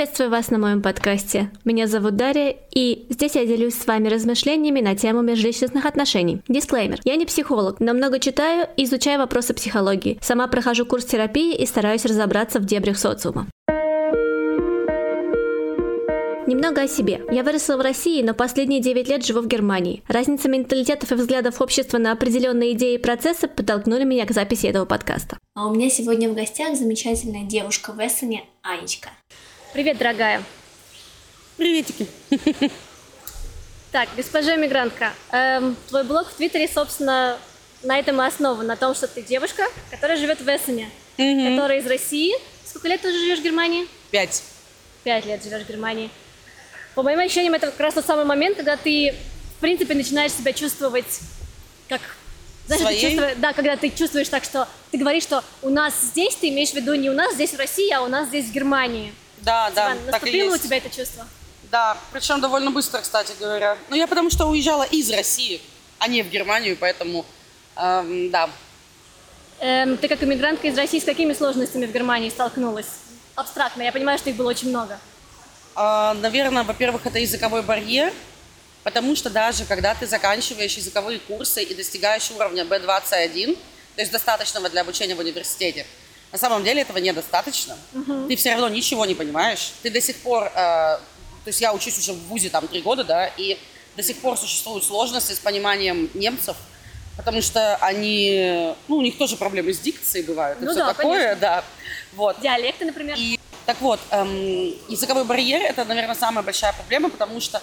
Приветствую вас на моем подкасте. Меня зовут Дарья, и здесь я делюсь с вами размышлениями на тему межличностных отношений. Дисклеймер. Я не психолог, но много читаю и изучаю вопросы психологии. Сама прохожу курс терапии и стараюсь разобраться в дебрях социума. Немного о себе. Я выросла в России, но последние 9 лет живу в Германии. Разница менталитетов и взглядов общества на определенные идеи и процессы подтолкнули меня к записи этого подкаста. А у меня сегодня в гостях замечательная девушка в Эссене, Анечка. Привет, дорогая. Приветики. Так, госпожа мигрантка, эм, твой блог в Твиттере, собственно, на этом и основан, на том, что ты девушка, которая живет в Эссене, угу. которая из России. Сколько лет ты уже живешь в Германии? Пять. Пять лет живешь в Германии. По моим ощущениям, это как раз тот самый момент, когда ты, в принципе, начинаешь себя чувствовать как знаешь, Своей? Чувствуешь, да, когда ты чувствуешь так, что ты говоришь, что у нас здесь, ты имеешь в виду не у нас здесь в России, а у нас здесь в Германии. Да, да, Иван, так и есть. у тебя это чувство? Да, причем довольно быстро, кстати говоря. Ну, я потому что уезжала из России, а не в Германию, поэтому, эм, да. Эм, ты как иммигрантка из России с какими сложностями в Германии столкнулась? Абстрактно, я понимаю, что их было очень много. Э, наверное, во-первых, это языковой барьер, потому что даже когда ты заканчиваешь языковые курсы и достигаешь уровня B21, то есть достаточного для обучения в университете, на самом деле этого недостаточно. Угу. Ты все равно ничего не понимаешь. Ты до сих пор, э, то есть я учусь уже в ВУЗе там три года, да, и до сих пор существуют сложности с пониманием немцев, потому что они, ну, у них тоже проблемы с дикцией бывают, ну и все да, такое, конечно. да. Вот. Диалекты, например. И, так вот, эм, языковой барьер – это, наверное, самая большая проблема, потому что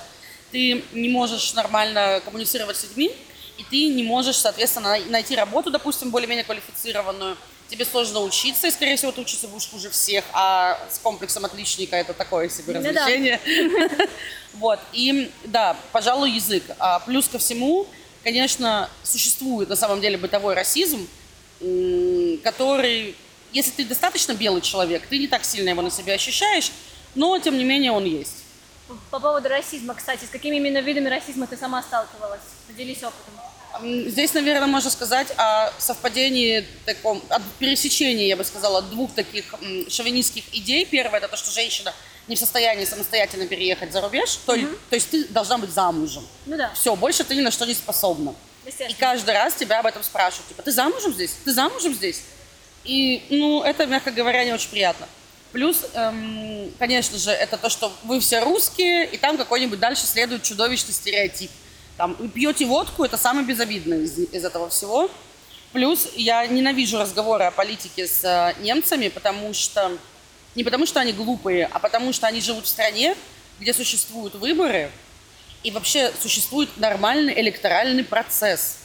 ты не можешь нормально коммуницировать с людьми, и ты не можешь, соответственно, найти работу, допустим, более-менее квалифицированную, тебе сложно учиться, и, скорее всего, ты учиться будешь хуже всех, а с комплексом отличника это такое себе развлечение. Вот, и да, пожалуй, язык. А плюс ко всему, конечно, существует на самом деле бытовой расизм, который, если ты достаточно белый человек, ты не так сильно его на себе ощущаешь, но, тем не менее, он есть. По поводу расизма, кстати, с какими именно видами расизма ты сама сталкивалась? Поделись опытом. Здесь, наверное, можно сказать о совпадении таком, о пересечении, я бы сказала, двух таких шовинистских идей. Первое – это то, что женщина не в состоянии самостоятельно переехать за рубеж, то, угу. то есть ты должна быть замужем. Ну да. Все, больше ты ни на что не способна. И каждый раз тебя об этом спрашивают. Типа, ты замужем здесь? Ты замужем здесь? И, ну, это, мягко говоря, не очень приятно. Плюс, эм, конечно же, это то, что вы все русские, и там какой-нибудь дальше следует чудовищный стереотип – там, пьете водку, это самое безобидное из, из этого всего. Плюс я ненавижу разговоры о политике с э, немцами, потому что не потому что они глупые, а потому что они живут в стране, где существуют выборы и вообще существует нормальный электоральный процесс.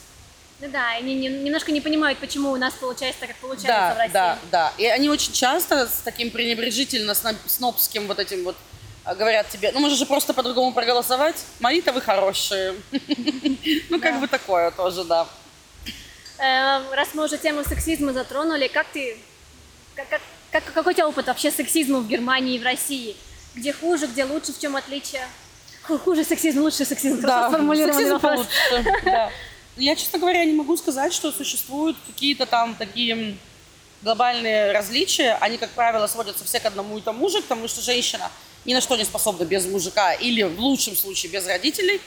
Ну да, они немножко не понимают, почему у нас получается так, как получается да, в России. Да, да, И они очень часто с таким пренебрежительно снобским вот этим вот говорят тебе, ну можешь же просто по-другому проголосовать, мои-то вы хорошие. Ну как бы такое тоже, да. Эм, раз мы уже тему сексизма затронули, как ты, как, какой у тебя опыт вообще сексизма в Германии и в России? Где хуже, где лучше, в чем отличие? Хуже сексизм, лучше сексизм. Да, сексизм получше, да. Я, честно говоря, не могу сказать, что существуют какие-то там такие глобальные различия. Они, как правило, сводятся все к одному и тому же, потому что женщина ни на что не способна без мужика или в лучшем случае без родителей.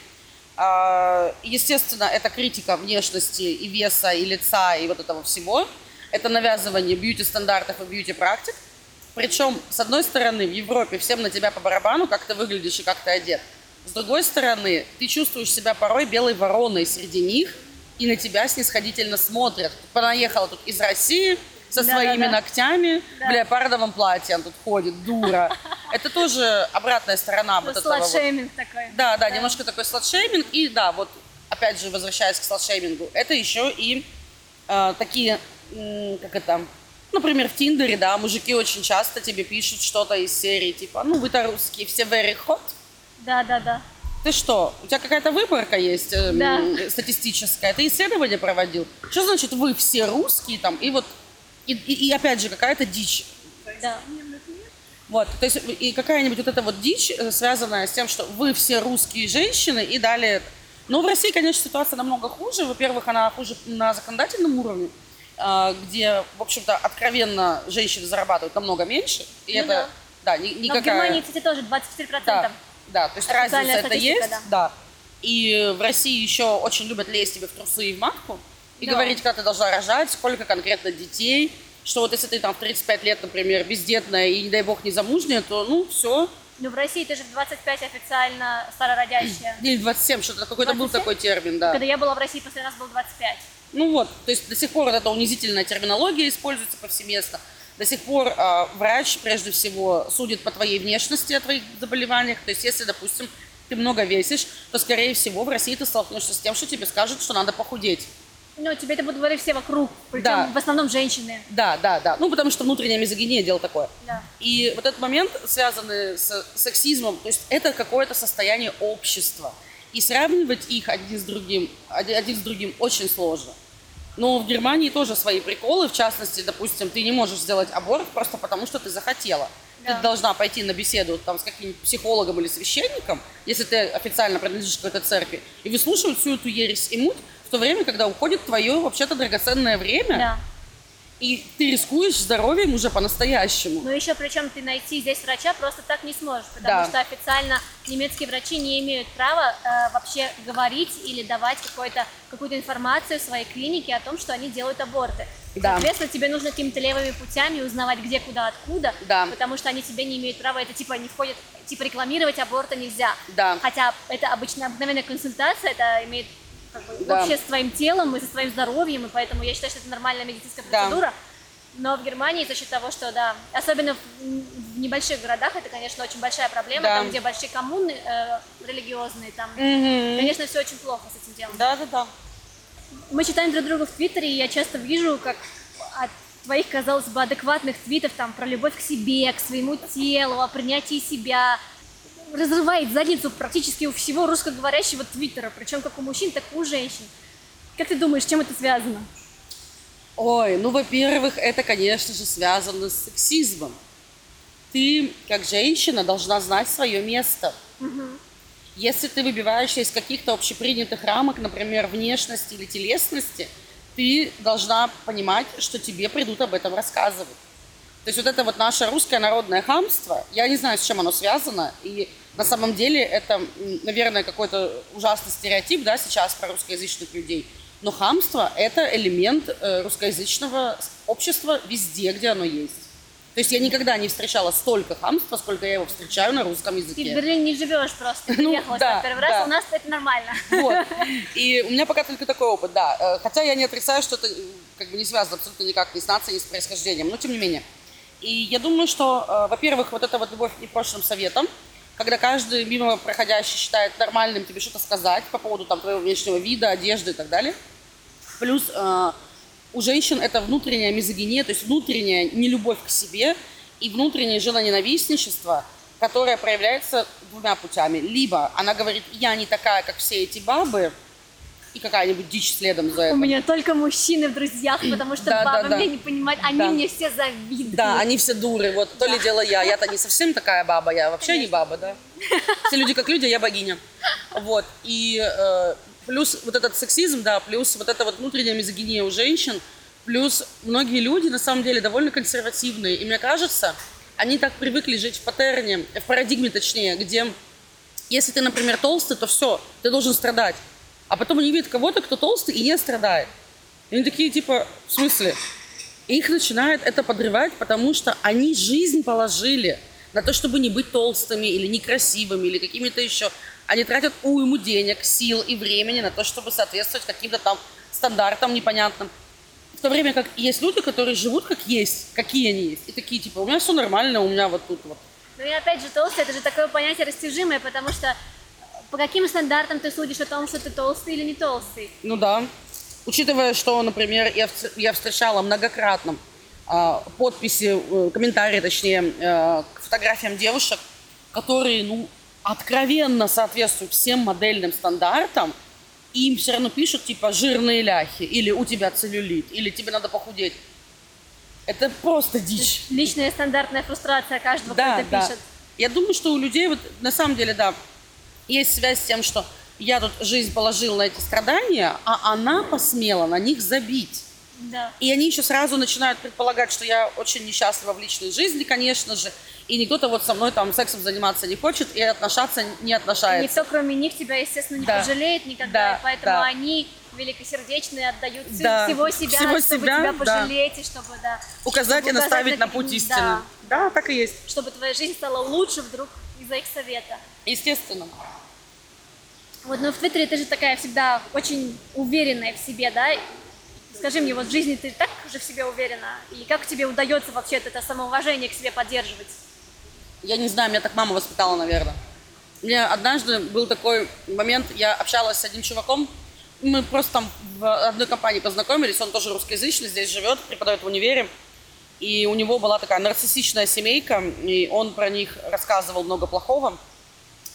А, естественно, это критика внешности и веса, и лица, и вот этого всего. Это навязывание бьюти-стандартов и бьюти-практик. Причем, с одной стороны, в Европе всем на тебя по барабану, как ты выглядишь и как ты одет. С другой стороны, ты чувствуешь себя порой белой вороной среди них, и на тебя снисходительно смотрят. Понаехала тут из России, со да, своими да, да. ногтями да. в леопардовом платье, он тут ходит, дура. Это тоже обратная сторона вот этого. Сладшейминг вот. такой. Да, да, немножко такой сладшейминг. И да, вот опять же, возвращаясь к сладшеймингу, это еще и э, такие, э, как это, например, в Тиндере, да, мужики очень часто тебе пишут что-то из серии, типа, ну, вы-то русские, все very hot. Да, да, да. Ты что, у тебя какая-то выборка есть э, да. статистическая? Ты исследование проводил? Что значит вы все русские там? И вот и, и, и опять же, какая-то дичь. Да. Вот, то есть и какая-нибудь вот эта вот дичь, э, связанная с тем, что вы все русские женщины и далее. Но в России, конечно, ситуация намного хуже. Во-первых, она хуже на законодательном уровне, а, где, в общем-то, откровенно женщины зарабатывают намного меньше. И ну, это да. Да, ни, никакая... Но в Германии, кстати, тоже 24%. Да, да то есть разница это есть, да. да. И в России еще очень любят лезть тебе в трусы и в матку и да. говорить, когда ты должна рожать, сколько конкретно детей, что вот если ты там в 35 лет, например, бездетная и, не дай бог, не замужняя, то, ну, все. Ну, в России ты же в 25 официально старородящая. Или 27, что-то какой-то был такой термин, да. Когда я была в России, после нас был 25. Ну вот, то есть до сих пор вот эта унизительная терминология используется повсеместно. До сих пор э, врач, прежде всего, судит по твоей внешности о твоих заболеваниях. То есть, если, допустим, ты много весишь, то, скорее всего, в России ты столкнешься с тем, что тебе скажут, что надо похудеть. Ну, тебе это будут говорить все вокруг, причем да. в основном женщины. Да, да, да. Ну, потому что внутренняя мизогиния дело такое. Да. И вот этот момент, связанный с сексизмом, то есть это какое-то состояние общества. И сравнивать их один с другим, один с другим очень сложно. Но в Германии тоже свои приколы. В частности, допустим, ты не можешь сделать аборт просто потому, что ты захотела. Да. Ты должна пойти на беседу там, с каким-нибудь психологом или священником, если ты официально принадлежишь к какой-то церкви, и выслушивать всю эту ересь и муть в то время, когда уходит твое вообще-то драгоценное время. Да и ты рискуешь здоровьем уже по-настоящему. Ну еще причем ты найти здесь врача просто так не сможешь, потому да. что официально немецкие врачи не имеют права э, вообще говорить или давать какую-то какую-то информацию в своей клинике о том, что они делают аборты. Да. Соответственно, тебе нужно какими-то левыми путями узнавать, где, куда, откуда, да. потому что они тебе не имеют права, это типа не входит, типа рекламировать аборты нельзя. Да. Хотя это обычно обыкновенная консультация, это имеет как бы, да. вообще с твоим телом и со своим здоровьем, и поэтому я считаю, что это нормальная медицинская процедура. Да. Но в Германии за счет того, что, да, особенно в, в небольших городах, это, конечно, очень большая проблема, да. там, где большие коммуны э, религиозные, там, угу. конечно, все очень плохо с этим делом. Да, да, да. Мы читаем друг друга в Твиттере, и я часто вижу, как от твоих, казалось бы, адекватных твитов там про любовь к себе, к своему телу, о принятии себя, разрывает задницу практически у всего русскоговорящего твиттера, причем как у мужчин, так и у женщин. Как ты думаешь, с чем это связано? Ой, ну, во-первых, это, конечно же, связано с сексизмом. Ты, как женщина, должна знать свое место. Угу. Если ты выбиваешься из каких-то общепринятых рамок, например, внешности или телесности, ты должна понимать, что тебе придут об этом рассказывать. То есть вот это вот наше русское народное хамство, я не знаю, с чем оно связано, и на самом деле это, наверное, какой-то ужасный стереотип, да, сейчас про русскоязычных людей, но хамство – это элемент э, русскоязычного общества везде, где оно есть. То есть я никогда не встречала столько хамства, сколько я его встречаю на русском языке. Ты в Берлине не живешь просто, ты ну, приехала да, первый раз, да. у нас это нормально. Вот. И у меня пока только такой опыт, да. Э, хотя я не отрицаю, что это как бы не связано абсолютно никак ни с нацией, ни с происхождением, но тем не менее. И я думаю, что, э, во-первых, вот эта вот любовь к непрошенным советам, когда каждый мимо проходящий считает нормальным тебе что-то сказать по поводу там, твоего внешнего вида, одежды и так далее. Плюс э, у женщин это внутренняя мизогиния, то есть внутренняя нелюбовь к себе и внутреннее женоненавистничество, которое проявляется двумя путями. Либо она говорит, я не такая, как все эти бабы, и какая-нибудь дичь следом за этим. У меня только мужчины в друзьях, потому что да, бабы да, да. меня не понимают, они да. мне все завидуют. Да, они все дуры, вот то ли дело я, я-то не совсем такая баба, я вообще Конечно. не баба, да. Все люди как люди, я богиня. Вот, и э, плюс вот этот сексизм, да, плюс вот эта вот внутренняя мизогиния у женщин, плюс многие люди на самом деле довольно консервативные, и мне кажется, они так привыкли жить в паттерне, в парадигме точнее, где если ты, например, толстый, то все, ты должен страдать. А потом они видят кого-то, кто толстый и не страдает. И они такие, типа, в смысле? Их начинает это подрывать, потому что они жизнь положили на то, чтобы не быть толстыми или некрасивыми, или какими-то еще. Они тратят уйму денег, сил и времени на то, чтобы соответствовать каким-то там стандартам непонятным. В то время как есть люди, которые живут как есть, какие они есть. И такие, типа, у меня все нормально, у меня вот тут вот. Ну и опять же, толстый, это же такое понятие растяжимое, потому что по каким стандартам ты судишь о том, что ты толстый или не толстый? Ну да. Учитывая, что, например, я, я встречала многократно э, подписи, э, комментарии, точнее, э, к фотографиям девушек, которые, ну, откровенно соответствуют всем модельным стандартам, и им все равно пишут, типа, жирные ляхи, или у тебя целлюлит, или тебе надо похудеть. Это просто дичь. Личная стандартная фрустрация каждого, да, кто это да. пишет. Я думаю, что у людей, вот на самом деле, да, есть связь с тем, что я тут жизнь положил на эти страдания, а она посмела на них забить. Да. И они еще сразу начинают предполагать, что я очень несчастлива в личной жизни, конечно же, и никто-то вот со мной там сексом заниматься не хочет и отношаться не отношается. И никто, кроме них, тебя, естественно, не да. пожалеет никогда, да, поэтому да. они великосердечные отдают да. всего себя, всего чтобы себя, тебя пожалеть да. и чтобы да, указать чтобы и наставить на путь истины. Да. да, так и есть. Чтобы твоя жизнь стала лучше вдруг из-за их совета. Естественно. Вот, но в Твиттере ты же такая всегда очень уверенная в себе, да? Скажи мне, вот в жизни ты так уже в себе уверена? И как тебе удается вообще это самоуважение к себе поддерживать? Я не знаю, меня так мама воспитала, наверное. Меня однажды был такой момент, я общалась с одним чуваком, мы просто там в одной компании познакомились, он тоже русскоязычный, здесь живет, преподает в универе. И у него была такая нарциссичная семейка, и он про них рассказывал много плохого.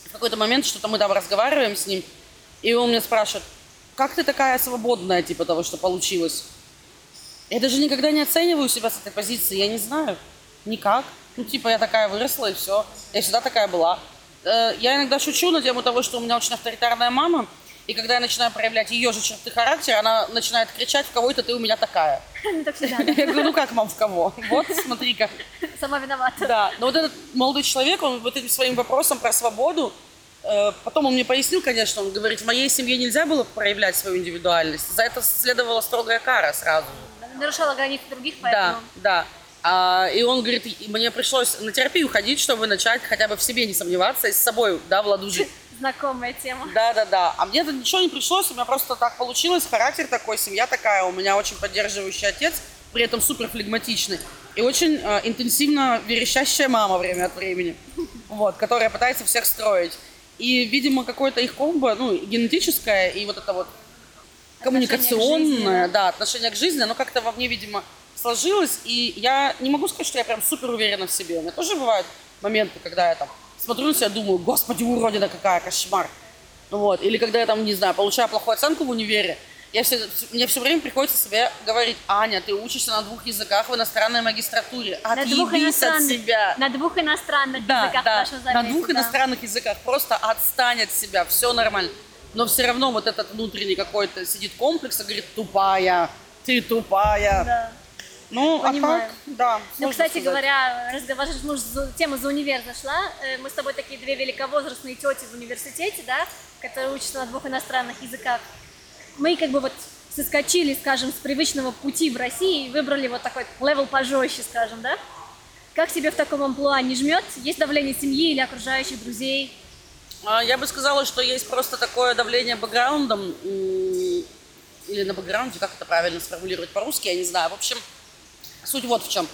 В какой-то момент что-то мы там разговариваем с ним, и он меня спрашивает, как ты такая свободная, типа того, что получилось? Я даже никогда не оцениваю себя с этой позиции, я не знаю. Никак. Ну, типа, я такая выросла, и все. Я всегда такая была. Э, я иногда шучу на тему того, что у меня очень авторитарная мама, и когда я начинаю проявлять ее же черты характера, она начинает кричать, в кого это ты у меня такая. Ну, так всегда, Я говорю, ну как, мам, в кого? Вот, смотри как. Сама виновата. Да, но вот этот молодой человек, он вот этим своим вопросом про свободу, э, потом он мне пояснил, конечно, он говорит, в моей семье нельзя было проявлять свою индивидуальность. За это следовала строгая кара сразу. Нарушала границы других, поэтому... Да, да. А, и он говорит, мне пришлось на терапию ходить, чтобы начать хотя бы в себе не сомневаться и с собой, да, в ладу жить знакомая тема. Да, да, да. А мне-то ничего не пришлось, у меня просто так получилось, характер такой, семья такая, у меня очень поддерживающий отец, при этом супер флегматичный. И очень э, интенсивно верещащая мама время от времени, вот, которая пытается всех строить. И, видимо, какое-то их комбо, ну, генетическое и вот это вот коммуникационное, жизни, да, отношение к жизни, оно как-то во мне, видимо, сложилось. И я не могу сказать, что я прям супер уверена в себе. У меня тоже бывают моменты, когда я там смотрю на себя, думаю, господи, уродина какая, кошмар. Вот. Или когда я там, не знаю, получаю плохую оценку в универе, я все, мне все время приходится себе говорить, Аня, ты учишься на двух языках в иностранной магистратуре, отъебись от себя. На двух иностранных да, языках, да, на двух да. иностранных языках, просто отстань от себя, все нормально. Но все равно вот этот внутренний какой-то сидит комплекс и говорит, тупая, ты тупая. Да. Ну, Понимаю. а так, да. Ну, кстати сказать. говоря, разговор, ну, тема за универ зашла. Э, мы с тобой такие две великовозрастные тети в университете, да, которые учатся на двух иностранных языках. Мы как бы вот соскочили, скажем, с привычного пути в России и выбрали вот такой level пожестче, скажем, да? Как тебе в таком амплуа не жмет? Есть давление семьи или окружающих друзей? А, я бы сказала, что есть просто такое давление бэкграундом или на бэкграунде, как это правильно сформулировать по-русски, я не знаю. В общем, Суть вот в чем.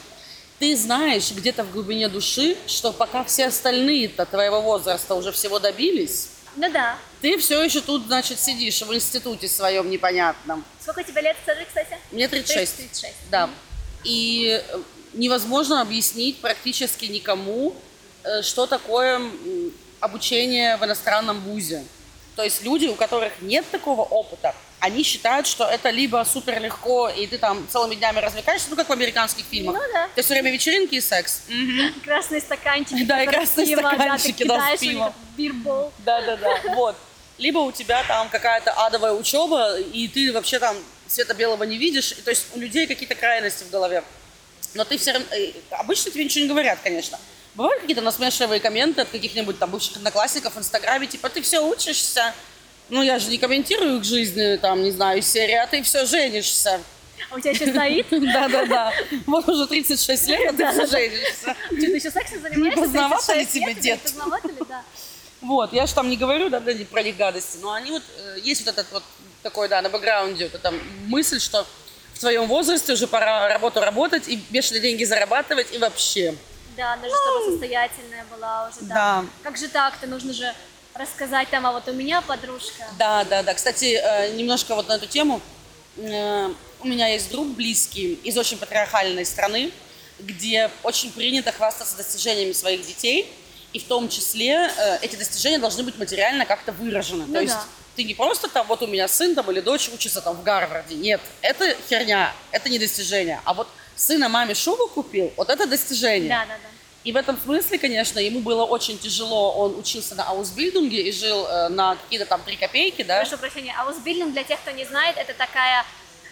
Ты знаешь где-то в глубине души, что пока все остальные-то твоего возраста уже всего добились, ну да. Ты все еще тут, значит, сидишь в институте своем непонятном. Сколько тебе лет, скажи, кстати? Мне 36. 36. Да. Mm-hmm. И э, невозможно объяснить практически никому, э, что такое обучение в иностранном вузе. То есть люди, у которых нет такого опыта, они считают, что это либо супер легко, и ты там целыми днями развлекаешься, ну, как в американских фильмах. Ну, да. Ты все время вечеринки и секс. Угу. Красные стаканчики. Да, и красные пиво, стаканчики, да, да с пивом. Бирбол. Да, да, да, вот. Либо у тебя там какая-то адовая учеба, и ты вообще там света белого не видишь, то есть у людей какие-то крайности в голове. Но ты все равно... Э, обычно тебе ничего не говорят, конечно. Бывают какие-то насмешливые комменты от каких-нибудь там бывших одноклассников в Инстаграме, типа, ты все учишься, ну, я же не комментирую их жизнь, там, не знаю, серии, а ты все женишься. А у тебя еще стоит? Да-да-да. Вот уже 36 лет, а ты все женишься. Ты еще сексом занимаешься? Поздновато ли тебе, дед? Поздновато ли, да. Вот, я же там не говорю, да, про них гадости, но они вот, э, есть вот этот вот такой, да, на бэкграунде, вот эта мысль, что в твоем возрасте уже пора работу работать и бешеные деньги зарабатывать и вообще. Да, она же чтобы состоятельная была уже, да. да. Как же так-то? Нужно же рассказать там, а вот у меня подружка. Да, да, да. Кстати, э, немножко вот на эту тему. Э, у меня есть друг близкий из очень патриархальной страны, где очень принято хвастаться достижениями своих детей, и в том числе э, эти достижения должны быть материально как-то выражены. Ну, То есть да. ты не просто там, вот у меня сын там или дочь учится там в Гарварде. Нет, это херня, это не достижение. А вот сына маме шубу купил, вот это достижение. Да, да, да. И в этом смысле, конечно, ему было очень тяжело. Он учился на аусбильдинге и жил э, на какие-то там три копейки, да? Прошу прощения, аусбильдинг, для тех, кто не знает, это такая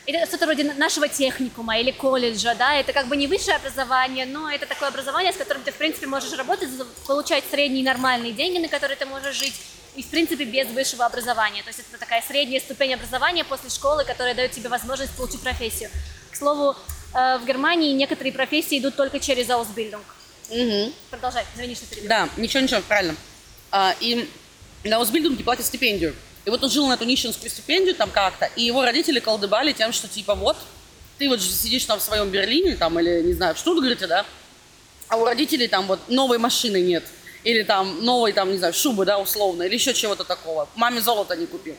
это что-то вроде нашего техникума или колледжа, да, это как бы не высшее образование, но это такое образование, с которым ты, в принципе, можешь работать, получать средние нормальные деньги, на которые ты можешь жить, и, в принципе, без высшего образования. То есть это такая средняя ступень образования после школы, которая дает тебе возможность получить профессию. К слову, э, в Германии некоторые профессии идут только через Ausbildung. Угу. Продолжай, извини, что перебил. Да, ничего, ничего, правильно. А, и на Ausbildung платят стипендию. И вот он жил на эту нищенскую стипендию там как-то, и его родители колдыбали тем, что типа вот, ты вот сидишь там в своем Берлине, там, или, не знаю, в Штутгарте, да, а у родителей там вот новой машины нет, или там новой, там, не знаю, шубы, да, условно, или еще чего-то такого. Маме золото не купил.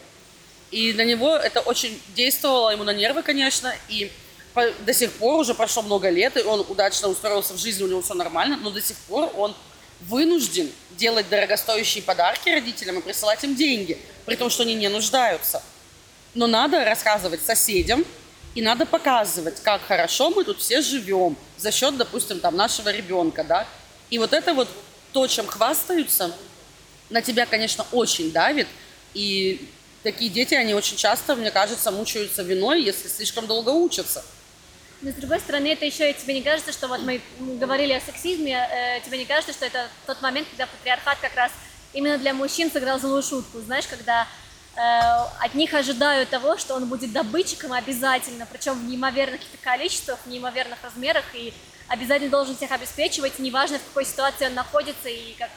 И для него это очень действовало ему на нервы, конечно, и до сих пор уже прошло много лет, и он удачно устроился в жизни, у него все нормально, но до сих пор он вынужден делать дорогостоящие подарки родителям и присылать им деньги, при том, что они не нуждаются. Но надо рассказывать соседям, и надо показывать, как хорошо мы тут все живем за счет, допустим, там нашего ребенка, да. И вот это вот то, чем хвастаются, на тебя, конечно, очень давит. И такие дети, они очень часто, мне кажется, мучаются виной, если слишком долго учатся. Но с другой стороны, это еще тебе не кажется, что вот мы говорили о сексизме, э, тебе не кажется, что это тот момент, когда патриархат как раз именно для мужчин сыграл злую шутку, знаешь, когда э, от них ожидают того, что он будет добытчиком обязательно, причем в неимоверных количествах, в неимоверных размерах, и обязательно должен всех обеспечивать, неважно, в какой ситуации он находится и как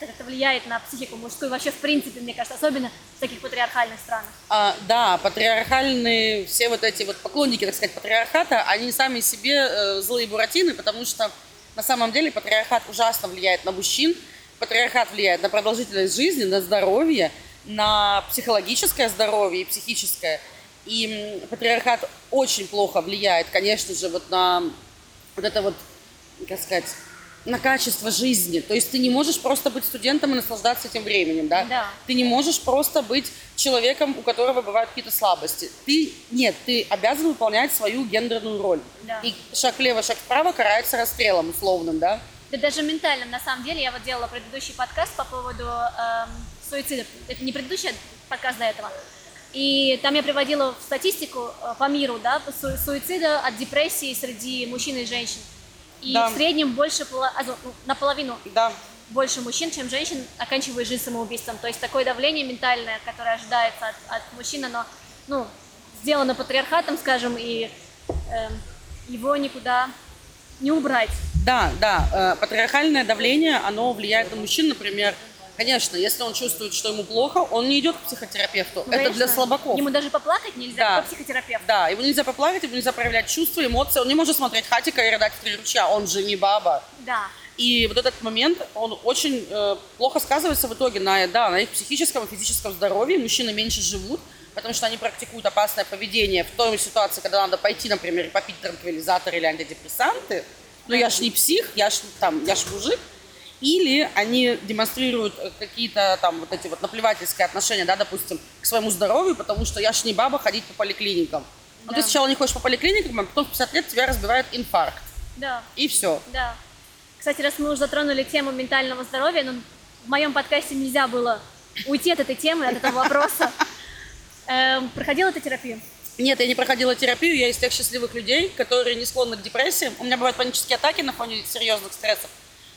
это как-то влияет на психику мужскую, вообще в принципе, мне кажется, особенно в таких патриархальных странах. А, да, патриархальные, все вот эти вот поклонники, так сказать, патриархата, они сами себе э, злые буратины, потому что на самом деле патриархат ужасно влияет на мужчин, патриархат влияет на продолжительность жизни, на здоровье, на психологическое здоровье и психическое. И патриархат очень плохо влияет, конечно же, вот на вот это вот, как сказать, на качество жизни. То есть ты не можешь просто быть студентом и наслаждаться этим временем, да? Да. Ты не можешь просто быть человеком, у которого бывают какие-то слабости. Ты, нет, ты обязан выполнять свою гендерную роль. Да. И шаг влево, шаг вправо карается расстрелом условным, да? Да даже ментальным, на самом деле. Я вот делала предыдущий подкаст по поводу эм, суицидов. Это не предыдущий подкаст до этого. И там я приводила статистику э, по миру, да, суицида от депрессии среди мужчин и женщин. И да. в среднем больше, а, ну, наполовину да. больше мужчин, чем женщин, оканчивают жизнь самоубийством. То есть такое давление ментальное, которое ожидается от, от мужчин, оно ну, сделано патриархатом, скажем, и э, его никуда не убрать. Да, да. Э, патриархальное давление, оно влияет на мужчин, например, Конечно, если он чувствует, что ему плохо, он не идет к психотерапевту. Конечно. Это для слабаков. Ему даже поплакать нельзя, да. как психотерапевт. Да, ему нельзя поплакать, ему нельзя проявлять чувства, эмоции. Он не может смотреть хатика и рыдать в три ручья, он же не баба. Да. И вот этот момент, он очень э, плохо сказывается в итоге на, да, на их психическом и физическом здоровье. Мужчины меньше живут, потому что они практикуют опасное поведение в той ситуации, когда надо пойти, например, и попить транквилизатор или антидепрессанты. Но я ж не псих, я ж там, я ж мужик. Или они демонстрируют э, какие-то там вот эти вот наплевательские отношения, да, допустим, к своему здоровью, потому что я ж не баба ходить по поликлиникам. Да. Ну, ты сначала не ходишь по поликлиникам, а потом в 50 лет тебя разбивает инфаркт. Да. И все. Да. Кстати, раз мы уже затронули тему ментального здоровья, ну, в моем подкасте нельзя было уйти от этой темы, от этого вопроса. Эм, проходила ты терапию? Нет, я не проходила терапию, я из тех счастливых людей, которые не склонны к депрессии. У меня бывают панические атаки на фоне серьезных стрессов.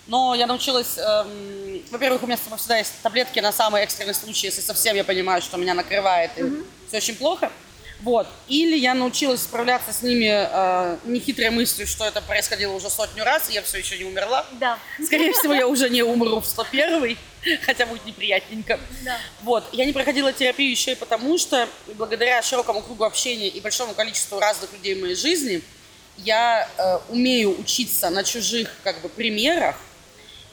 Но я научилась, эм, во-первых, у меня всегда есть таблетки на самый экстренный случай, если совсем я понимаю, что меня накрывает и mm-hmm. все очень плохо. Вот. Или я научилась справляться с ними э, нехитрой мыслью, что это происходило уже сотню раз, и я все еще не умерла. Да. Скорее всего, я уже не умру в 101 хотя будет неприятненько. Да. Вот. Я не проходила терапию еще и потому, что благодаря широкому кругу общения и большому количеству разных людей в моей жизни, я э, умею учиться на чужих как бы примерах,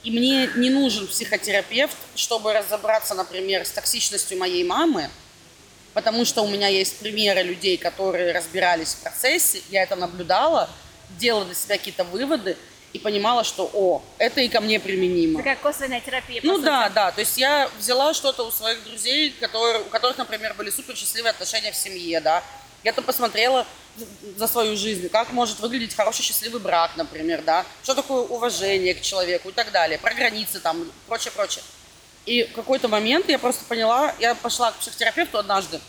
и мне не нужен психотерапевт, чтобы разобраться, например, с токсичностью моей мамы, потому что у меня есть примеры людей, которые разбирались в процессе, я это наблюдала, делала для себя какие-то выводы и понимала, что, о, это и ко мне применимо. Такая косвенная терапия. Ну да, да, то есть я взяла что-то у своих друзей, которые, у которых, например, были супер счастливые отношения в семье, да, я то посмотрела за свою жизнь, как может выглядеть хороший счастливый брак, например, да, что такое уважение к человеку и так далее, про границы там, прочее, прочее. И в какой-то момент я просто поняла, я пошла к психотерапевту однажды,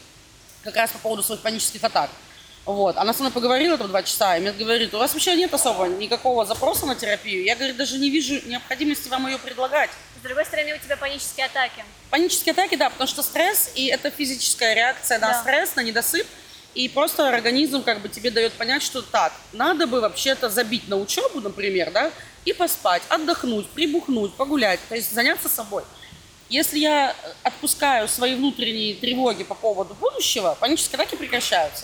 как раз по поводу своих панических атак. Вот. Она со мной поговорила там два часа, и мне говорит, у вас вообще нет особо никакого запроса на терапию. Я, говорит, даже не вижу необходимости вам ее предлагать. С другой стороны, у тебя панические атаки. Панические атаки, да, потому что стресс, и это физическая реакция на да. стресс, на недосып. И просто организм как бы тебе дает понять, что так, надо бы вообще-то забить на учебу, например, да, и поспать, отдохнуть, прибухнуть, погулять, то есть заняться собой. Если я отпускаю свои внутренние тревоги по поводу будущего, панические атаки прекращаются.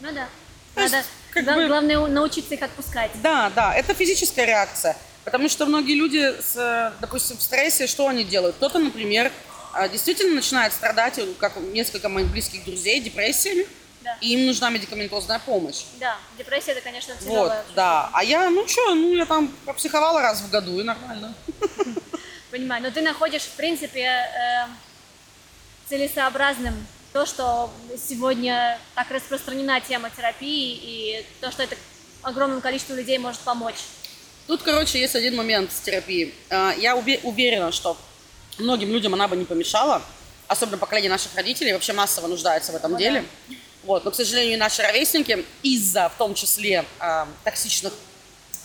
Ну да. Надо, есть, как да, бы... главное научиться их отпускать. Да, да, это физическая реакция. Потому что многие люди, с, допустим, в стрессе, что они делают? Кто-то, например, а, действительно начинает страдать, как несколько моих близких друзей, депрессиями, да. и им нужна медикаментозная помощь. Да, депрессия это, конечно, тяжелая. Вот, да. А я, ну что, ну я там попсиховала раз в году, и нормально. Понимаю, но ты находишь, в принципе, э, целесообразным то, что сегодня так распространена тема терапии и то, что это огромному количеству людей может помочь. Тут, короче, есть один момент с терапией. А, я уверена, что многим людям она бы не помешала, особенно поколение наших родителей вообще массово нуждается в этом О, деле. Да. Вот, но, к сожалению, наши ровесники из-за, в том числе, э, токсичных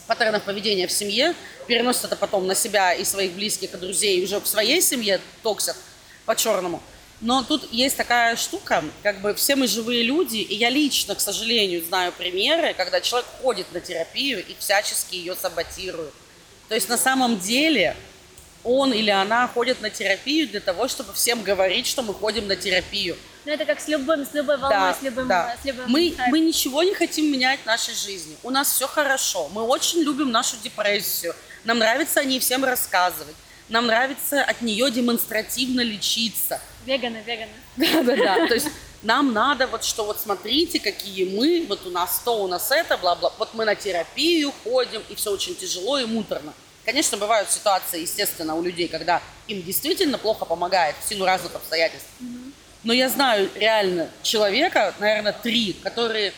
паттернов поведения в семье, переносят это потом на себя и своих близких, и друзей, и уже в своей семье токсят по-черному. Но тут есть такая штука, как бы все мы живые люди, и я лично, к сожалению, знаю примеры, когда человек ходит на терапию и всячески ее саботирует. То есть на самом деле он или она ходит на терапию для того, чтобы всем говорить, что мы ходим на терапию. Ну это как с любым, с любой волной, да, с любым, да. с любым. Мы, мы ничего не хотим менять в нашей жизни. У нас все хорошо. Мы очень любим нашу депрессию. Нам нравится о ней всем рассказывать. Нам нравится от нее демонстративно лечиться. Веганы, веганы. Да-да-да. То есть нам надо вот что вот смотрите, какие мы, вот у нас то, у нас это, бла-бла. Вот мы на терапию ходим, и все очень тяжело и муторно. Конечно, бывают ситуации, естественно, у людей, когда им действительно плохо помогает в силу разных обстоятельств. Но я знаю реально человека, наверное, три, которые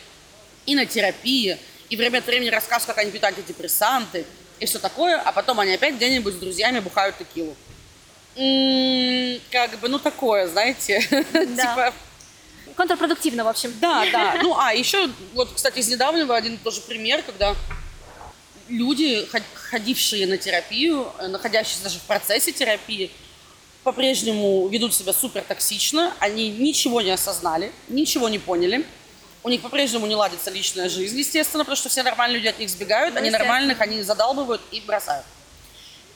и на терапии, и время от времени рассказывают, как они пьют антидепрессанты, и все такое, а потом они опять где-нибудь с друзьями бухают текилу. М-м, как бы, ну такое, знаете, да. типа... Контрпродуктивно, в общем. Да, да. Ну, а еще, вот, кстати, из недавнего один тоже пример, когда люди, ходившие на терапию, э, находящиеся даже в процессе терапии, по-прежнему ведут себя супер токсично, они ничего не осознали, ничего не поняли, у них по-прежнему не ладится личная жизнь, естественно, потому что все нормальные люди от них сбегают, ну, они нормальных, они задалбывают и бросают.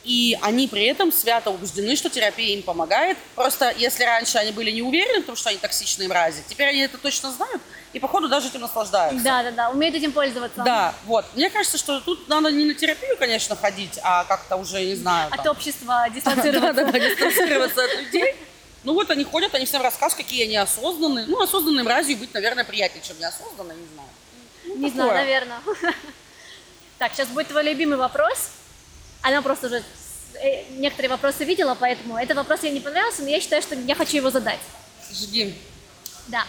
И они при этом свято убеждены, что терапия им помогает. Просто если раньше они были не уверены, потому что они токсичные мрази, теперь они это точно знают и, походу, даже этим наслаждаются. Да, да, да, умеют этим пользоваться. Да, вот. Мне кажется, что тут надо не на терапию, конечно, ходить, а как-то уже, не знаю. От общества дистанцироваться. Да, да, да, дистанцироваться от людей. Ну вот они ходят, они всем рассказывают, какие они осознанные. Ну, осознанным мразью быть, наверное, приятнее, чем неосознанной, не знаю. Ну, не такое. знаю, наверное. Так, сейчас будет твой любимый вопрос. Она просто уже э, некоторые вопросы видела, поэтому этот вопрос ей не понравился, но я считаю, что я хочу его задать. Жги. Да.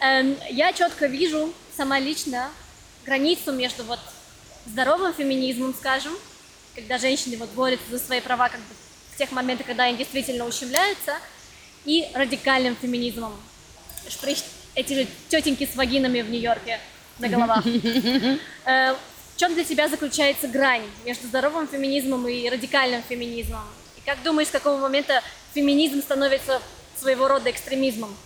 Эм, я четко вижу сама лично границу между вот здоровым феминизмом, скажем, когда женщины вот борются за свои права как бы в тех моментах, когда они действительно ущемляются, и радикальным феминизмом. Шпрich, эти же тетеньки с вагинами в Нью-Йорке на головах. Э, в чем для тебя заключается грань между здоровым феминизмом и радикальным феминизмом? И как думаешь, с какого момента феминизм становится своего рода экстремизмом?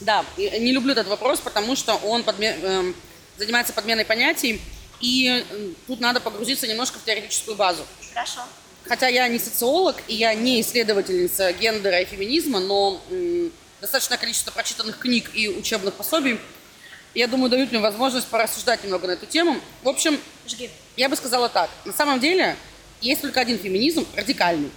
Да, не люблю этот вопрос, потому что он подме... Эм, занимается подменой понятий, и тут надо погрузиться немножко в теоретическую базу. Хорошо. Хотя я не социолог, и я не исследовательница гендера и феминизма, но м, достаточное количество прочитанных книг и учебных пособий, я думаю, дают мне возможность порассуждать немного на эту тему. В общем, Жги. я бы сказала так. На самом деле, есть только один феминизм, радикальный.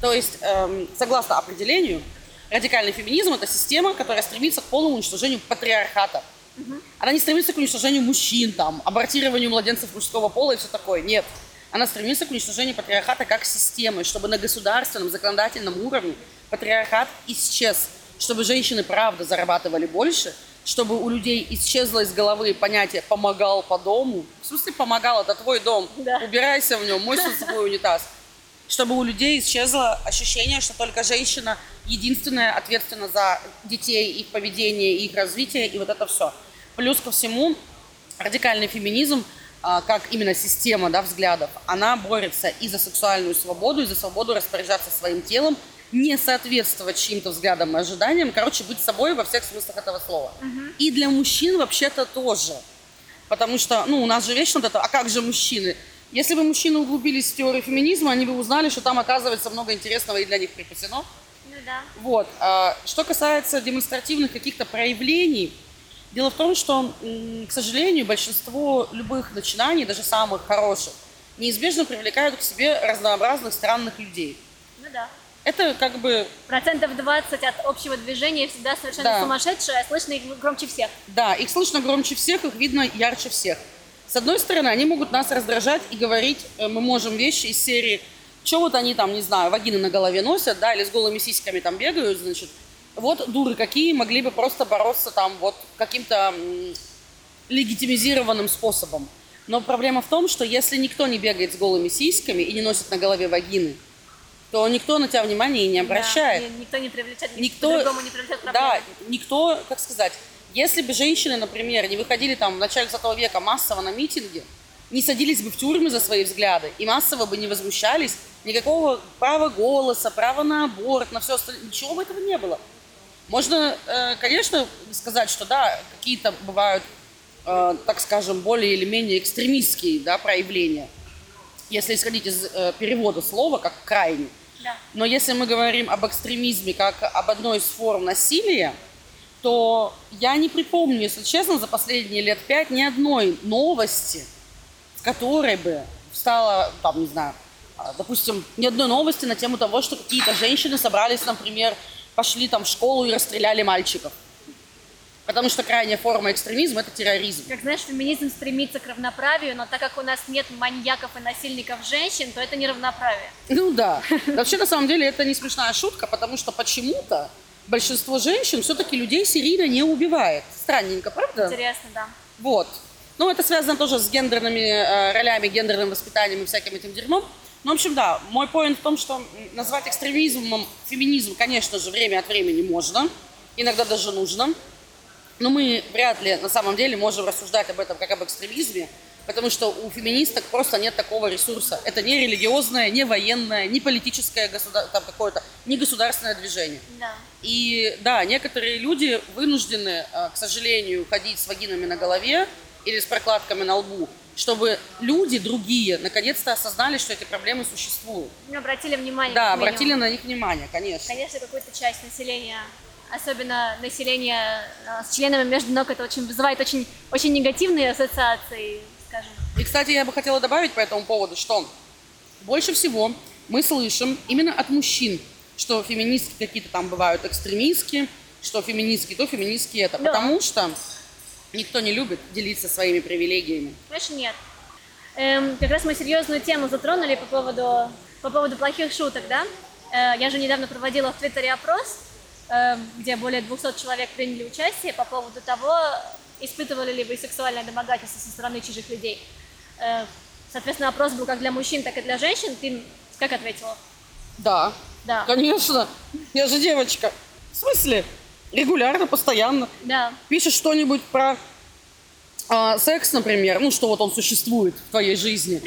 То есть, эм, согласно определению, радикальный феминизм – это система, которая стремится к полному уничтожению патриархата. Угу. Она не стремится к уничтожению мужчин, там, абортированию младенцев мужского пола и все такое. Нет. Она стремится к уничтожению патриархата как системы, чтобы на государственном, законодательном уровне патриархат исчез, чтобы женщины правда зарабатывали больше, чтобы у людей исчезло из головы понятие «помогал по дому». В смысле «помогал» – это твой дом, да. убирайся в нем, мой свой унитаз. Чтобы у людей исчезло ощущение, что только женщина единственная ответственна за детей, их поведение, их развитие и вот это все. Плюс ко всему, радикальный феминизм, а, как именно система да, взглядов, она борется и за сексуальную свободу, и за свободу распоряжаться своим телом, не соответствовать чьим-то взглядам и ожиданиям, короче, быть собой во всех смыслах этого слова. Угу. И для мужчин вообще-то тоже. Потому что, ну, у нас же вечно вот это, а как же мужчины? Если бы мужчины углубились в теорию феминизма, они бы узнали, что там, оказывается, много интересного и для них припасено. Ну да. Вот. А, что касается демонстративных каких-то проявлений, дело в том, что, к сожалению, большинство любых начинаний, даже самых хороших, неизбежно привлекают к себе разнообразных странных людей. Это как бы... Процентов 20 от общего движения всегда совершенно да. сумасшедшие, а слышно их громче всех. Да, их слышно громче всех, их видно ярче всех. С одной стороны, они могут нас раздражать и говорить, э, мы можем вещи из серии, что вот они там, не знаю, вагины на голове носят, да, или с голыми сиськами там бегают, значит, вот дуры какие могли бы просто бороться там вот каким-то легитимизированным способом. Но проблема в том, что если никто не бегает с голыми сиськами и не носит на голове вагины, то никто на тебя внимания не обращает. Да, никто не привлечет, никто, по-другому не привлечет проблемы. Да, никто, как сказать, если бы женщины, например, не выходили там в начале 20 века массово на митинги, не садились бы в тюрьмы за свои взгляды и массово бы не возмущались, никакого права голоса, права на аборт, на все остальное, ничего бы этого не было. Можно, э, конечно, сказать, что да, какие-то бывают, э, так скажем, более или менее экстремистские да, проявления, если исходить из э, перевода слова как крайний. Но если мы говорим об экстремизме как об одной из форм насилия, то я не припомню, если честно, за последние лет пять ни одной новости, в которой бы стало, там, не знаю, а, допустим, ни одной новости на тему того, что какие-то женщины собрались, например, пошли там в школу и расстреляли мальчиков. Потому что крайняя форма экстремизма – это терроризм. Как знаешь, феминизм стремится к равноправию, но так как у нас нет маньяков и насильников женщин, то это не равноправие. Ну да. Вообще, на самом деле, это не смешная шутка, потому что почему-то большинство женщин все-таки людей серийно не убивает. Странненько, правда? Интересно, да. Вот. Ну, это связано тоже с гендерными э, ролями, гендерным воспитанием и всяким этим дерьмом. Ну, в общем, да, мой поинт в том, что назвать экстремизмом феминизм, конечно же, время от времени можно, иногда даже нужно. Но мы вряд ли на самом деле можем рассуждать об этом как об экстремизме, потому что у феминисток просто нет такого ресурса. Это не религиозное, не военное, не политическое государ... там какое-то, не государственное движение. Да. И да, некоторые люди вынуждены, а, к сожалению, ходить с вагинами на голове или с прокладками на лбу, чтобы люди другие наконец-то осознали, что эти проблемы существуют. Ну, обратили внимание. Да, обратили на них внимание, конечно. Конечно, какую-то часть населения особенно население э, с членами между ног, это очень вызывает очень, очень негативные ассоциации, скажем. И, кстати, я бы хотела добавить по этому поводу, что больше всего мы слышим именно от мужчин, что феминистки какие-то там бывают экстремистские, что феминистки то, феминистки это, да. потому что никто не любит делиться своими привилегиями. Конечно, нет. Эм, как раз мы серьезную тему затронули по поводу, по поводу плохих шуток, да? Э, я же недавно проводила в Твиттере опрос, где более 200 человек приняли участие по поводу того, испытывали ли вы сексуальное домогательство со стороны чужих людей. Э, соответственно, опрос был как для мужчин, так и для женщин. Ты как ответила? Да. Да. Конечно. Я же девочка. В смысле? Регулярно, постоянно. Да. Пишешь что-нибудь про а, секс, например, ну, что вот он существует в твоей жизни,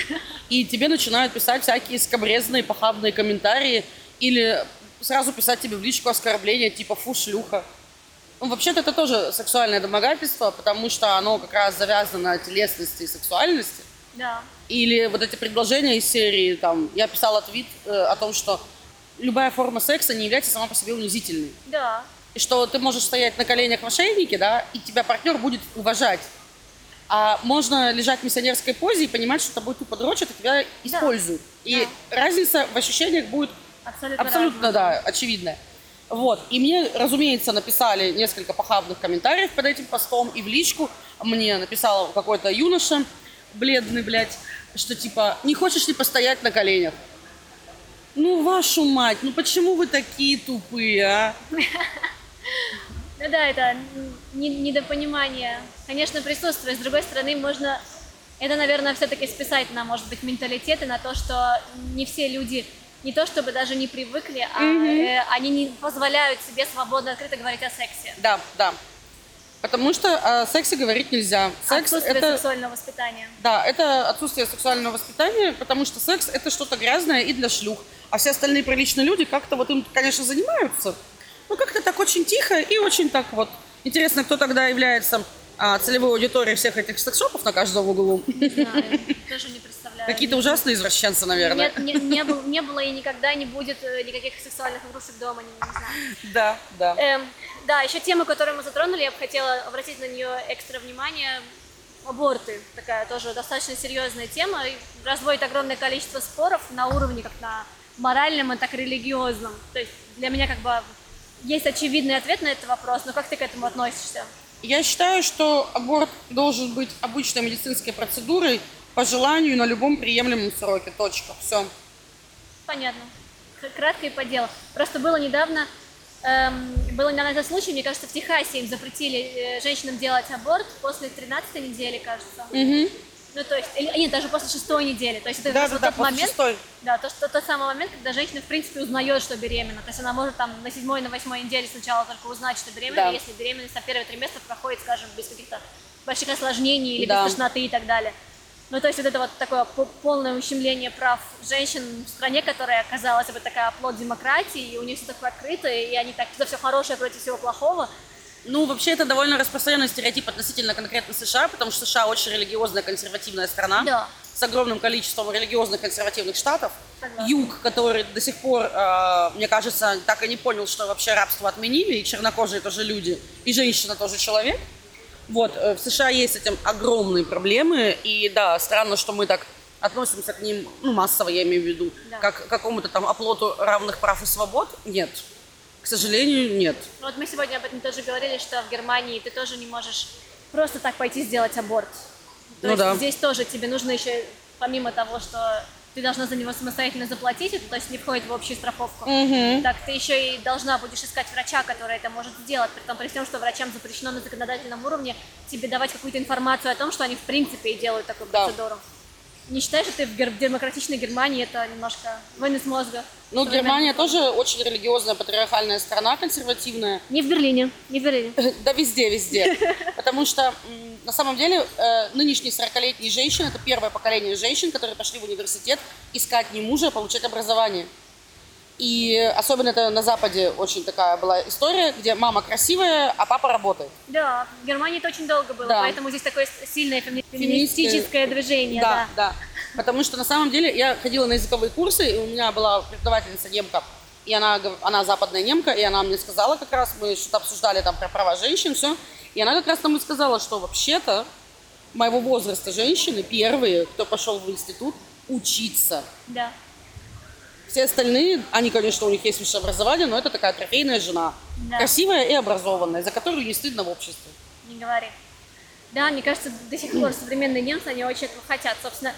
и тебе начинают писать всякие скобрезные, похабные комментарии или сразу писать тебе в личку оскорбления, типа «фу, шлюха». Ну, вообще-то это тоже сексуальное домогательство, потому что оно как раз завязано на телесности и сексуальности. Да. Или вот эти предложения из серии, там, я писала твит э, о том, что любая форма секса не является сама по себе унизительной. Да. И что ты можешь стоять на коленях в ошейнике, да, и тебя партнер будет уважать. А можно лежать в миссионерской позе и понимать, что тобой тупо дрочат, и тебя используют. Да. И да. разница в ощущениях будет Абсолютно, Абсолютно да, очевидное. Вот. И мне, разумеется, написали несколько похабных комментариев под этим постом. И в личку мне написал какой-то юноша, бледный, блядь, что типа, не хочешь ли постоять на коленях? Ну, вашу мать, ну почему вы такие тупые, а? Ну да, это недопонимание, конечно, присутствует. С другой стороны, можно это, наверное, все-таки списать на, может быть, менталитет и на то, что не все люди не то чтобы даже не привыкли, а mm-hmm. э, они не позволяют себе свободно, открыто говорить о сексе. Да, да. Потому что о сексе говорить нельзя. Секс отсутствие это... сексуального воспитания. Да, это отсутствие сексуального воспитания, потому что секс это что-то грязное и для шлюх. А все остальные приличные люди как-то вот им, конечно, занимаются. Но как-то так очень тихо и очень так вот. Интересно, кто тогда является а, целевой аудиторией всех этих секс-шопов на каждом углу? Не знаю, даже не представляю. Какие-то ужасные извращенцы, наверное. Нет, не, не, было, не было и никогда не будет э, никаких сексуальных игрушек дома, не, не знаю. Да, да. Эм, да, еще тема, которую мы затронули, я бы хотела обратить на нее экстра внимание. Аборты, такая тоже достаточно серьезная тема, разводит огромное количество споров на уровне как на моральном, и так и религиозном. То есть для меня как бы есть очевидный ответ на этот вопрос, но как ты к этому относишься? Я считаю, что аборт должен быть обычной медицинской процедурой по желанию на любом приемлемом сроке. Точка. Все. Понятно. Кратко и по делу. Просто было недавно Эм, был недавно этот случай, мне кажется, в Техасе им запретили э, женщинам делать аборт после 13 недели, кажется. Угу. Ну, то есть, или, нет, даже после шестой недели. То есть это да, да, да, тот момент, шестой. да, то, что, тот самый момент, когда женщина, в принципе, узнает, что беременна. То есть она может там на седьмой, на восьмой неделе сначала только узнать, что беременна, да. если беременность на первый триместр проходит, скажем, без каких-то больших осложнений или да. без тошноты и так далее. Ну, то есть вот это вот такое полное ущемление прав женщин в стране, которая, казалось бы, такая оплот демократии, и у них все такое открыто, и они так за все хорошее против всего плохого. Ну, вообще, это довольно распространенный стереотип относительно конкретно США, потому что США очень религиозная, консервативная страна. Да. С огромным количеством религиозных консервативных штатов. Согласна. Юг, который до сих пор, э, мне кажется, так и не понял, что вообще рабство отменили, и чернокожие тоже люди, и женщина тоже человек. Вот, э, в США есть с этим огромные проблемы, и да, странно, что мы так относимся к ним, ну, массово я имею в виду, да. как к какому-то там оплоту равных прав и свобод. Нет. К сожалению, нет. Ну, вот мы сегодня об этом тоже говорили, что в Германии ты тоже не можешь просто так пойти сделать аборт. То ну есть да. здесь тоже тебе нужно еще, помимо того, что ты должна за него самостоятельно заплатить, это то есть не входит в общую страховку. Угу. Так ты еще и должна будешь искать врача, который это может сделать, при том, при всем, что врачам запрещено на законодательном уровне тебе давать какую-то информацию о том, что они в принципе и делают такую да. процедуру. Не считаешь, что ты в, демократичной Германии это немножко вынос мозга? Ну, Германия тоже очень религиозная, патриархальная страна, консервативная. Не в Берлине, не в Берлине. Да везде, везде. Потому что на самом деле э, нынешние 40-летние женщины, это первое поколение женщин, которые пошли в университет искать не мужа, а получать образование. И особенно это на Западе очень такая была история, где мама красивая, а папа работает. Да, в Германии это очень долго было, да. поэтому здесь такое сильное феминистическое движение. Да, да, да. Потому что на самом деле я ходила на языковые курсы, и у меня была преподавательница немка, и она, она западная немка, и она мне сказала как раз, мы что-то обсуждали там про права женщин, все, и она как раз нам и сказала, что вообще-то моего возраста женщины первые, кто пошел в институт, учиться. Да. Все остальные, они, конечно, у них есть высшее образование, но это такая трофейная жена. Да. Красивая и образованная, за которую не стыдно в обществе. Не говори. Да, мне кажется, до сих пор современные немцы, они очень этого хотят. Собственно,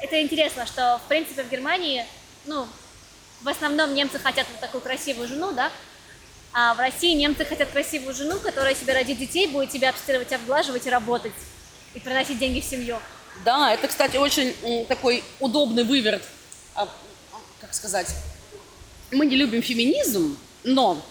это интересно, что, в принципе, в Германии, ну, в основном немцы хотят вот такую красивую жену, да, а в России немцы хотят красивую жену, которая себе родит детей, будет тебя обстирывать, обглаживать и работать, и приносить деньги в семью. Да, это, кстати, очень такой удобный выверт сказать, мы не любим феминизм, но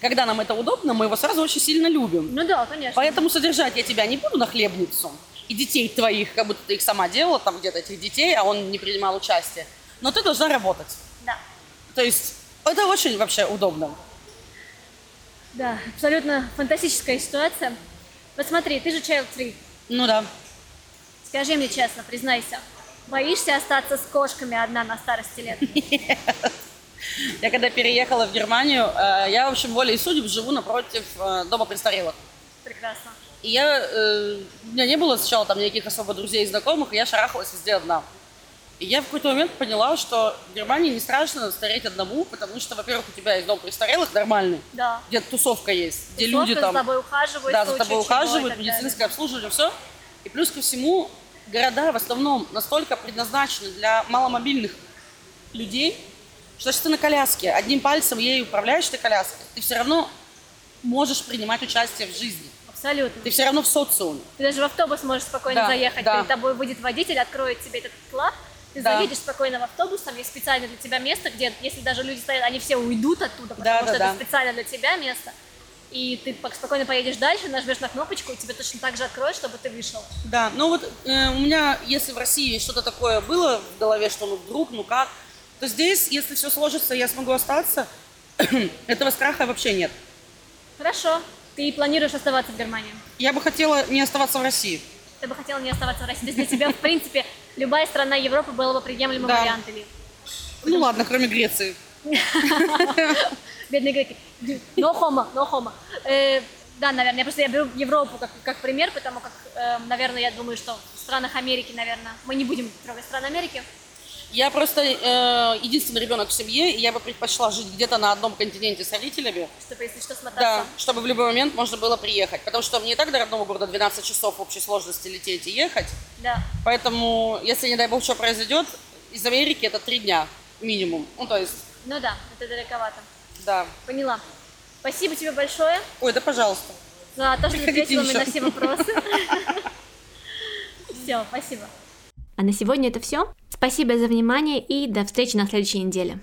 когда нам это удобно, мы его сразу очень сильно любим. Ну да, конечно. Поэтому содержать я тебя не буду на хлебницу. И детей твоих, как будто ты их сама делала, там где-то этих детей, а он не принимал участие. Но ты должна работать. Да. То есть это очень вообще удобно. Да, абсолютно фантастическая ситуация. Вот смотри, ты же child free. Ну да. Скажи мне честно, признайся, Боишься остаться с кошками одна на старости лет? Нет. Я когда переехала в Германию, э, я, в общем, волей судеб живу напротив э, дома престарелых. Прекрасно. И я, э, у меня не было сначала там никаких особо друзей и знакомых, и я шарахалась везде одна. И я в какой-то момент поняла, что в Германии не страшно стареть одному, потому что, во-первых, у тебя есть дом престарелых нормальный, да. где тусовка есть, где тусовка, люди там... за тобой ухаживают. Да, за тобой ухаживают, медицинское обслуживание, все. И плюс ко всему, города в основном настолько предназначены для маломобильных людей, что если ты на коляске, одним пальцем ей управляешь этой коляской, ты все равно можешь принимать участие в жизни. Абсолютно. Ты все равно в социуме. Ты даже в автобус можешь спокойно да, заехать. Да. Перед тобой выйдет водитель, откроет тебе этот клап, ты да. заедешь спокойно в автобус, там есть специально для тебя место, где, если даже люди стоят, они все уйдут оттуда, потому да, что да, это да. специально для тебя место. И ты спокойно поедешь дальше, нажмешь на кнопочку, и тебе точно так же откроют, чтобы ты вышел. Да, ну вот э, у меня, если в России что-то такое было в голове, что ну вдруг, ну как, то здесь, если все сложится, я смогу остаться, этого страха вообще нет. Хорошо. Ты планируешь оставаться в Германии? Я бы хотела не оставаться в России. Ты бы хотела не оставаться в России? То есть для тебя, в принципе, любая страна Европы была бы приемлемым Да. вариантом? Ну ладно, кроме Греции. Бедные греки. No homo, no homo. Э, да, наверное, я просто я беру Европу как, как пример, потому как, э, наверное, я думаю, что в странах Америки, наверное, мы не будем трогать страны Америки. Я просто э, единственный ребенок в семье, и я бы предпочла жить где-то на одном континенте с родителями, Чтобы, если что, да, смотаться. чтобы в любой момент можно было приехать. Потому что мне и так до родного города 12 часов в общей сложности лететь и ехать. Да. Поэтому, если, не дай бог, что произойдет, из Америки это три дня минимум. Ну, то есть, Ну да, это далековато. да. Поняла. Спасибо тебе большое Ой, да пожалуйста. за то, что Приходите ответила мне на все вопросы. Все, спасибо. А на сегодня это все. Спасибо за внимание и до встречи на следующей неделе.